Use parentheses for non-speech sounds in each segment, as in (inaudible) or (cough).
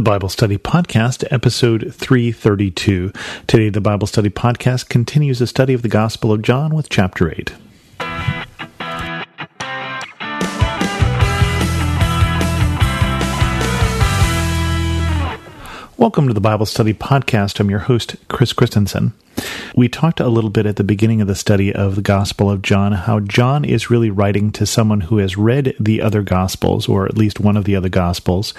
the Bible Study Podcast, episode 332. Today, the Bible Study Podcast continues a study of the Gospel of John with chapter 8. Welcome to the Bible Study Podcast. I'm your host, Chris Christensen. We talked a little bit at the beginning of the study of the Gospel of John, how John is really writing to someone who has read the other Gospels, or at least one of the other Gospels.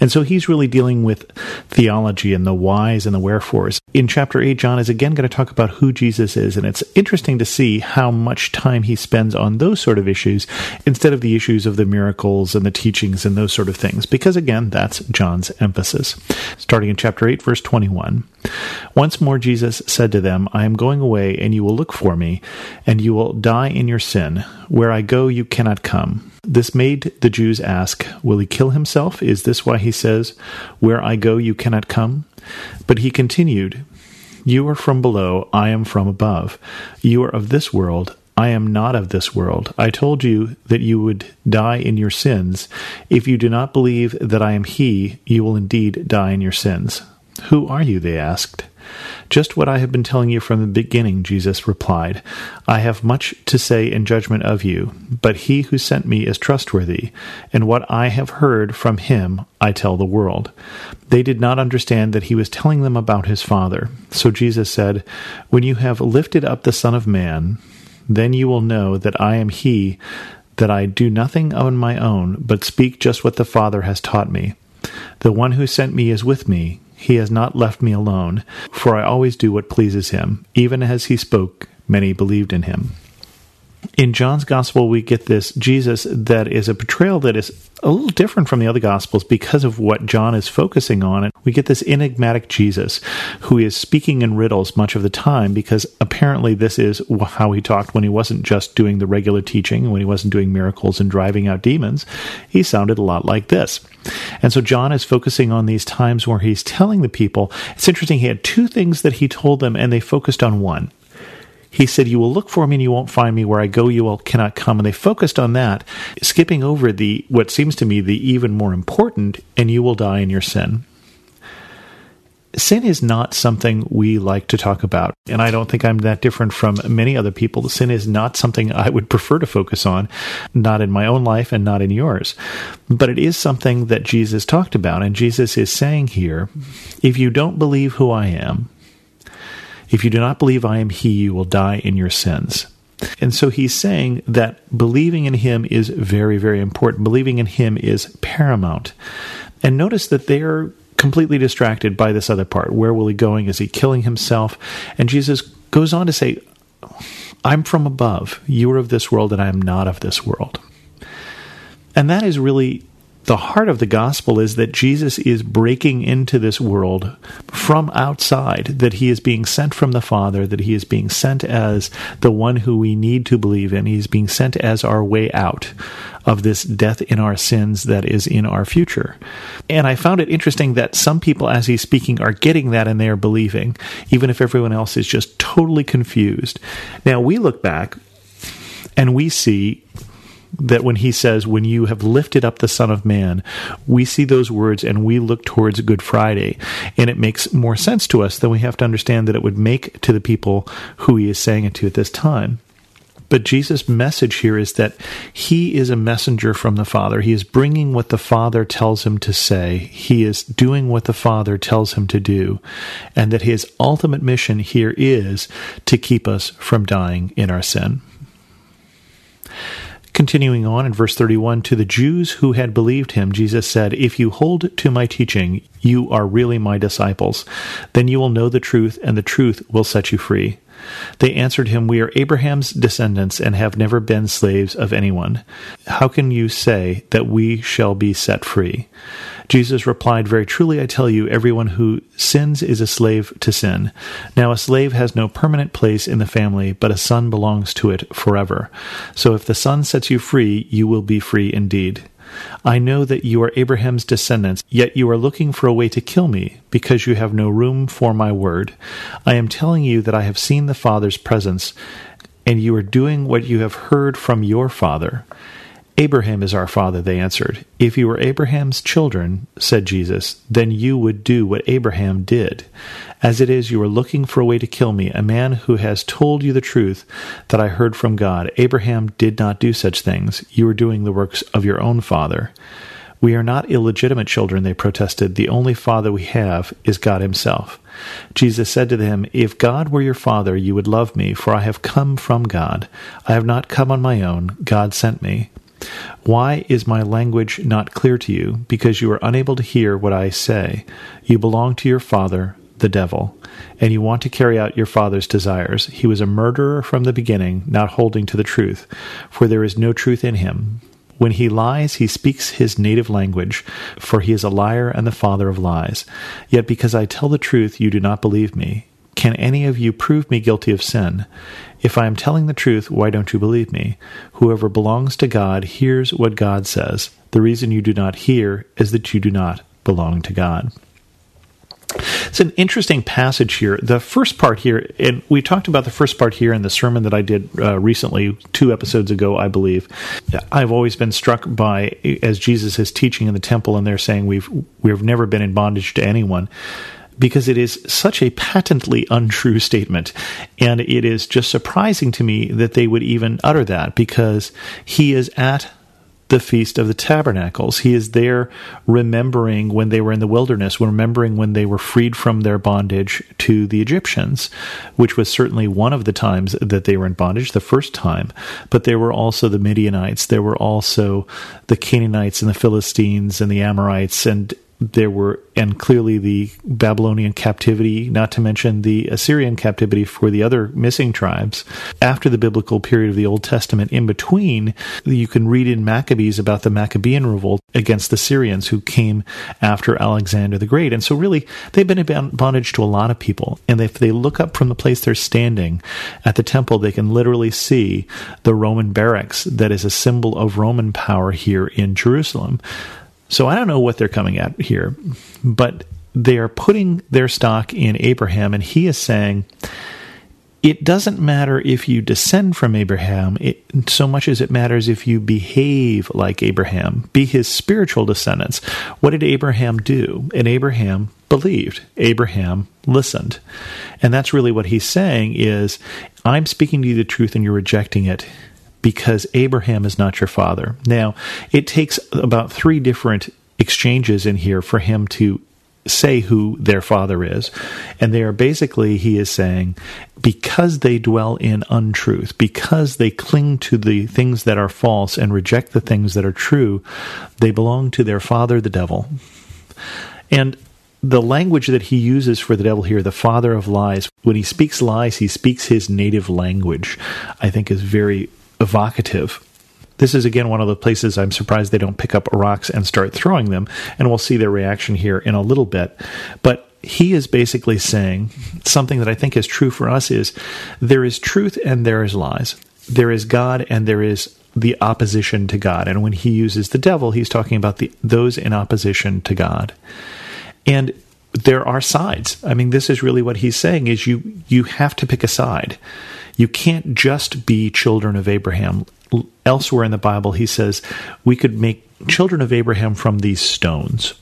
And so he's really dealing with theology and the whys and the wherefores. In chapter 8, John is again going to talk about who Jesus is, and it's interesting to see how much time he spends on those sort of issues instead of the issues of the miracles and the teachings and those sort of things, because again, that's John's emphasis starting in chapter 8, verse 21. Once more, Jesus said to them, I am going away, and you will look for me, and you will die in your sin. Where I go, you cannot come. This made the Jews ask, Will he kill himself? Is this why he says, Where I go, you cannot come? But he continued, You are from below, I am from above. You are of this world, I am not of this world. I told you that you would die in your sins. If you do not believe that I am He, you will indeed die in your sins. Who are you? They asked. Just what I have been telling you from the beginning, Jesus replied. I have much to say in judgment of you, but he who sent me is trustworthy, and what I have heard from him I tell the world. They did not understand that he was telling them about his Father. So Jesus said, When you have lifted up the Son of Man, then you will know that I am He, that I do nothing on my own, but speak just what the Father has taught me. The one who sent me is with me. He has not left me alone, for I always do what pleases him. Even as he spoke, many believed in him in John's gospel, we get this Jesus that is a portrayal that is a little different from the other gospels because of what John is focusing on. And we get this enigmatic Jesus who is speaking in riddles much of the time because apparently this is how he talked when he wasn't just doing the regular teaching, when he wasn't doing miracles and driving out demons. He sounded a lot like this. And so John is focusing on these times where he's telling the people. It's interesting, he had two things that he told them, and they focused on one. He said, You will look for me and you won't find me. Where I go, you will cannot come. And they focused on that, skipping over the what seems to me the even more important, and you will die in your sin. Sin is not something we like to talk about. And I don't think I'm that different from many other people. Sin is not something I would (laughs) prefer to focus on, not in my own life and not in yours. But it is something that Jesus talked about. And Jesus is saying here if you don't believe who I am, if you do not believe I am He, you will die in your sins. And so he's saying that believing in him is very, very important. Believing in him is paramount. And notice that they are completely distracted by this other part. Where will he going? Is he killing himself? And Jesus goes on to say, I'm from above. You are of this world, and I am not of this world. And that is really the heart of the gospel is that Jesus is breaking into this world from outside, that he is being sent from the Father, that he is being sent as the one who we need to believe in. He's being sent as our way out of this death in our sins that is in our future. And I found it interesting that some people, as he's speaking, are getting that and they are believing, even if everyone else is just totally confused. Now, we look back and we see that when he says, When you have lifted up the Son of Man, we see those words and we look towards Good Friday. And it makes more sense to us than we have to understand that it would make to the people who he is saying it to at this time. But Jesus' message here is that he is a messenger from the Father. He is bringing what the Father tells him to say. He is doing what the Father tells him to do. And that his ultimate mission here is to keep us from dying in our sin. Continuing on in verse 31, to the Jews who had believed him, Jesus said, If you hold to my teaching, you are really my disciples. Then you will know the truth, and the truth will set you free. They answered him, We are Abraham's descendants and have never been slaves of anyone. How can you say that we shall be set free? Jesus replied, Very truly I tell you, everyone who sins is a slave to sin. Now a slave has no permanent place in the family, but a son belongs to it forever. So if the son sets you free, you will be free indeed. I know that you are Abraham's descendants, yet you are looking for a way to kill me, because you have no room for my word. I am telling you that I have seen the Father's presence, and you are doing what you have heard from your father. Abraham is our father, they answered. If you were Abraham's children, said Jesus, then you would do what Abraham did. As it is, you are looking for a way to kill me, a man who has told you the truth that I heard from God. Abraham did not do such things. You are doing the works of your own father. We are not illegitimate children, they protested. The only father we have is God Himself. Jesus said to them, If God were your father, you would love me, for I have come from God. I have not come on my own, God sent me. Why is my language not clear to you? Because you are unable to hear what I say. You belong to your father, the devil, and you want to carry out your father's desires. He was a murderer from the beginning, not holding to the truth, for there is no truth in him. When he lies, he speaks his native language, for he is a liar and the father of lies. Yet because I tell the truth, you do not believe me. Can any of you prove me guilty of sin? If I am telling the truth, why don't you believe me? Whoever belongs to God hears what God says. The reason you do not hear is that you do not belong to God. It's an interesting passage here. The first part here, and we talked about the first part here in the sermon that I did uh, recently, two episodes ago, I believe. I've always been struck by as Jesus is teaching in the temple, and they're saying we've we've never been in bondage to anyone because it is such a patently untrue statement. And it is just surprising to me that they would even utter that because he is at the Feast of the Tabernacles. He is there remembering when they were in the wilderness, remembering when they were freed from their bondage to the Egyptians, which was certainly one of the times that they were in bondage, the first time. But there were also the Midianites, there were also the Canaanites and the Philistines and the Amorites and there were, and clearly the Babylonian captivity, not to mention the Assyrian captivity for the other missing tribes. After the biblical period of the Old Testament, in between, you can read in Maccabees about the Maccabean revolt against the Syrians who came after Alexander the Great. And so, really, they've been in bondage to a lot of people. And if they look up from the place they're standing at the temple, they can literally see the Roman barracks that is a symbol of Roman power here in Jerusalem. So I don't know what they're coming at here, but they are putting their stock in Abraham, and he is saying, it doesn't matter if you descend from Abraham it, so much as it matters if you behave like Abraham, be his spiritual descendants. What did Abraham do? And Abraham believed. Abraham listened. And that's really what he's saying is I'm speaking to you the truth and you're rejecting it because Abraham is not your father. Now, it takes about three different exchanges in here for him to say who their father is. And they are basically, he is saying, because they dwell in untruth, because they cling to the things that are false and reject the things that are true, they belong to their father, the devil. And the language that he uses for the devil here, the father of lies, when he speaks lies, he speaks his native language, I think is very evocative. This is again one of the places I'm surprised they don't pick up rocks and start throwing them, and we'll see their reaction here in a little bit. But he is basically saying something that I think is true for us is there is truth and there is lies. There is God and there is the opposition to God. And when he uses the devil, he's talking about the those in opposition to God. And there are sides. I mean, this is really what he's saying is you you have to pick a side. You can't just be children of Abraham. Elsewhere in the Bible, he says we could make children of Abraham from these stones.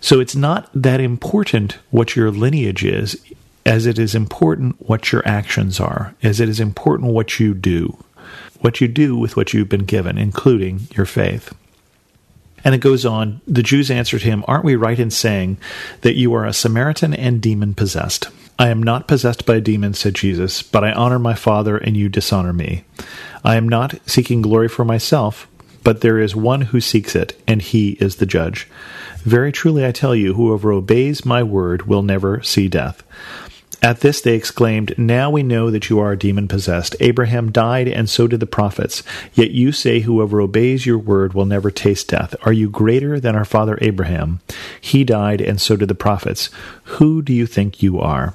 So it's not that important what your lineage is, as it is important what your actions are, as it is important what you do, what you do with what you've been given, including your faith. And it goes on the Jews answered him, Aren't we right in saying that you are a Samaritan and demon possessed? I am not possessed by a demon, said Jesus, but I honor my Father, and you dishonor me. I am not seeking glory for myself, but there is one who seeks it, and he is the judge. Very truly I tell you, whoever obeys my word will never see death. At this they exclaimed, Now we know that you are a demon possessed. Abraham died, and so did the prophets. Yet you say, Whoever obeys your word will never taste death. Are you greater than our father Abraham? He died, and so did the prophets. Who do you think you are?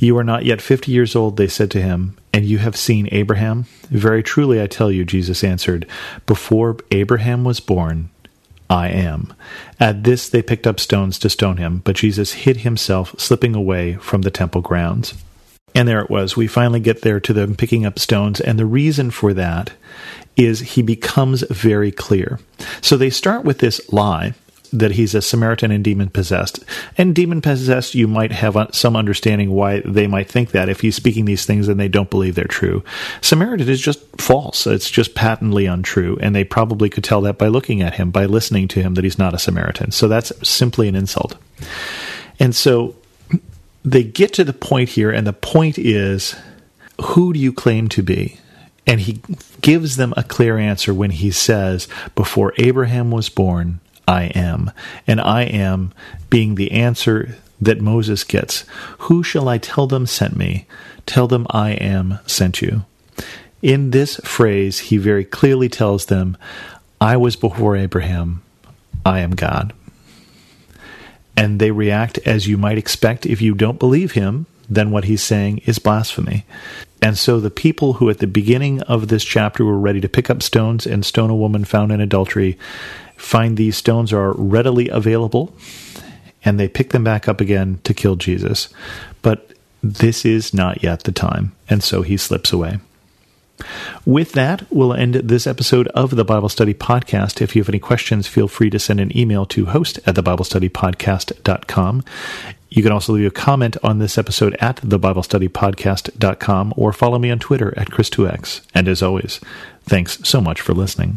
You are not yet fifty years old, they said to him, and you have seen Abraham? Very truly I tell you, Jesus answered, before Abraham was born, I am. At this they picked up stones to stone him, but Jesus hid himself, slipping away from the temple grounds. And there it was. We finally get there to them picking up stones. And the reason for that is he becomes very clear. So they start with this lie that he's a Samaritan and demon possessed. And demon possessed, you might have some understanding why they might think that if he's speaking these things and they don't believe they're true. Samaritan is just false. It's just patently untrue. And they probably could tell that by looking at him, by listening to him, that he's not a Samaritan. So that's simply an insult. And so they get to the point here, and the point is who do you claim to be? And he gives them a clear answer when he says, Before Abraham was born, I am. And I am being the answer that Moses gets. Who shall I tell them sent me? Tell them I am sent you. In this phrase, he very clearly tells them, I was before Abraham, I am God and they react as you might expect if you don't believe him, then what he's saying is blasphemy. And so the people who at the beginning of this chapter were ready to pick up stones and stone a woman found in adultery find these stones are readily available and they pick them back up again to kill Jesus. But this is not yet the time, and so he slips away. With that, we'll end this episode of the Bible Study Podcast. If you have any questions, feel free to send an email to host at thebiblestudypodcast.com. You can also leave a comment on this episode at thebiblestudypodcast.com or follow me on Twitter at Chris2X. And as always, thanks so much for listening.